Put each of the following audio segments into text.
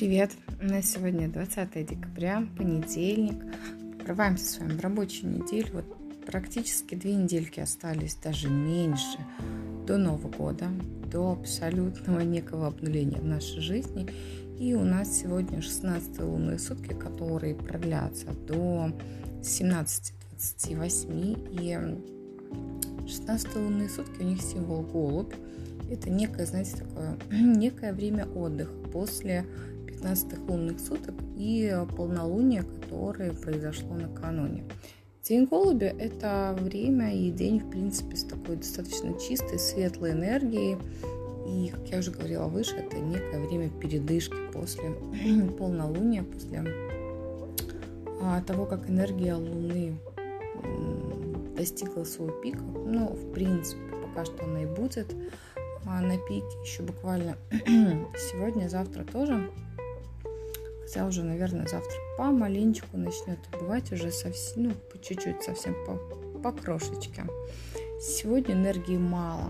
привет! У нас сегодня 20 декабря, понедельник. Открываемся с вами рабочую неделю. Вот практически две недельки остались, даже меньше, до Нового года, до абсолютного некого обнуления в нашей жизни. И у нас сегодня 16 лунные сутки, которые продлятся до 17.28. И 16 лунные сутки у них символ голубь. Это некое, знаете, такое, некое время отдыха после 15 лунных суток и полнолуния, которое произошло накануне. День голубя – это время и день, в принципе, с такой достаточно чистой, светлой энергией. И, как я уже говорила выше, это некое время передышки после полнолуния, после а, того, как энергия Луны достигла своего пика. Ну, в принципе, пока что она и будет а, на пике еще буквально сегодня, завтра тоже хотя уже, наверное, завтра помаленечку начнет убывать уже совсем, ну, по чуть-чуть, совсем по, по крошечке. Сегодня энергии мало.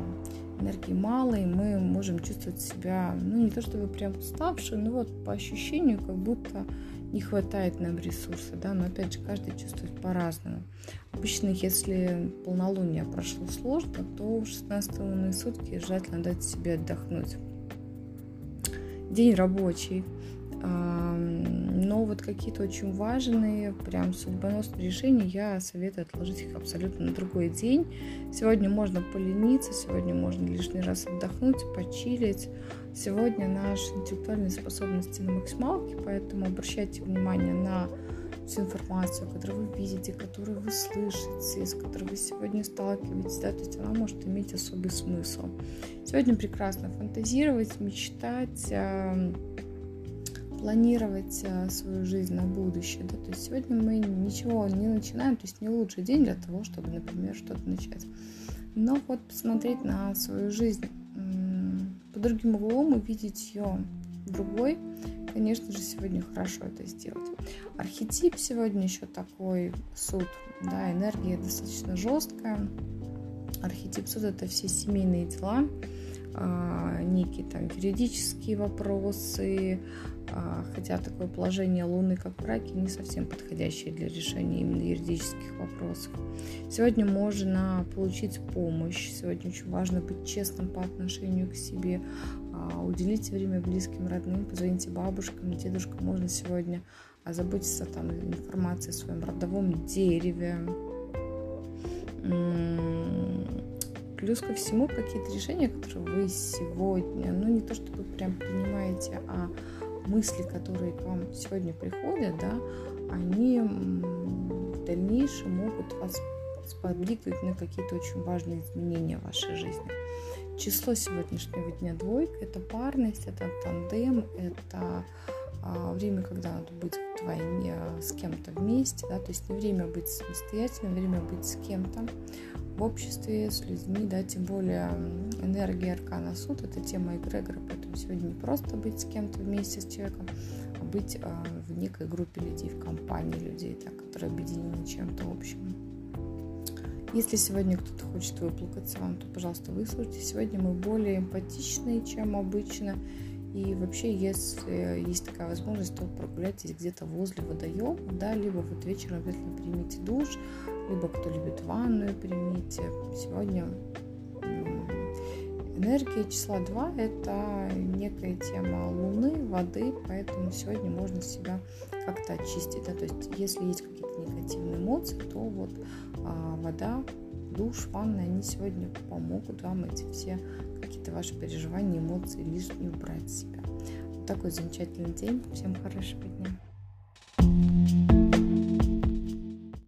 Энергии мало, и мы можем чувствовать себя, ну, не то чтобы прям уставшие, но вот по ощущению, как будто не хватает нам ресурса, да, но опять же, каждый чувствует по-разному. Обычно, если полнолуние прошло сложно, то в 16 лунные сутки желательно дать себе отдохнуть. День рабочий, но вот какие-то очень важные, прям судьбоносные решения я советую отложить их абсолютно на другой день. Сегодня можно полениться, сегодня можно лишний раз отдохнуть, почилить. Сегодня наши интеллектуальные способности на максималке, поэтому обращайте внимание на всю информацию, которую вы видите, которую вы слышите, с которой вы сегодня сталкиваетесь, да, то есть она может иметь особый смысл. Сегодня прекрасно фантазировать, мечтать, планировать э, свою жизнь на будущее. Да? То есть сегодня мы ничего не начинаем, то есть не лучший день для того, чтобы, например, что-то начать. Но вот посмотреть на свою жизнь по другим углом, увидеть ее другой, конечно же, сегодня хорошо это сделать. Архетип сегодня еще такой суд, да, энергия достаточно жесткая. Архетип суд это все семейные дела, а, некие там юридические вопросы, хотя такое положение Луны, как в не совсем подходящее для решения именно юридических вопросов. Сегодня можно получить помощь, сегодня очень важно быть честным по отношению к себе, а, уделите время близким, родным, позвоните бабушкам, дедушкам, можно сегодня озаботиться там информацией о своем родовом дереве, Плюс ко всему какие-то решения, которые вы сегодня, ну не то чтобы прям принимаете, а мысли, которые к вам сегодня приходят, да, они в дальнейшем могут вас сподвигнуть на какие-то очень важные изменения в вашей жизни. Число сегодняшнего дня двойка – это парность, это тандем, это а, время, когда надо быть вдвойне с кем-то вместе, да, то есть не время быть самостоятельным, время быть с кем-то в обществе, с людьми, да, тем более энергия аркана суд, это тема эгрегора, поэтому сегодня не просто быть с кем-то вместе с человеком, а быть а, в некой группе людей, в компании людей, да, которые объединены чем-то общим. Если сегодня кто-то хочет выплакаться вам, то, пожалуйста, выслушайте. Сегодня мы более эмпатичные, чем обычно. И вообще, если есть такая возможность, то прогуляйтесь где-то возле водоема, да, либо вот вечером обязательно примите душ, либо кто любит ванную, примите. Сегодня энергия числа 2 – это некая тема Луны, воды, поэтому сегодня можно себя как-то очистить. Да? То есть, если есть какие-то негативные эмоции, то вот а, вода, душ, ванна, они сегодня помогут вам эти все какие-то ваши переживания, эмоции лишние убрать с себя. Вот такой замечательный день. Всем хорошего дня.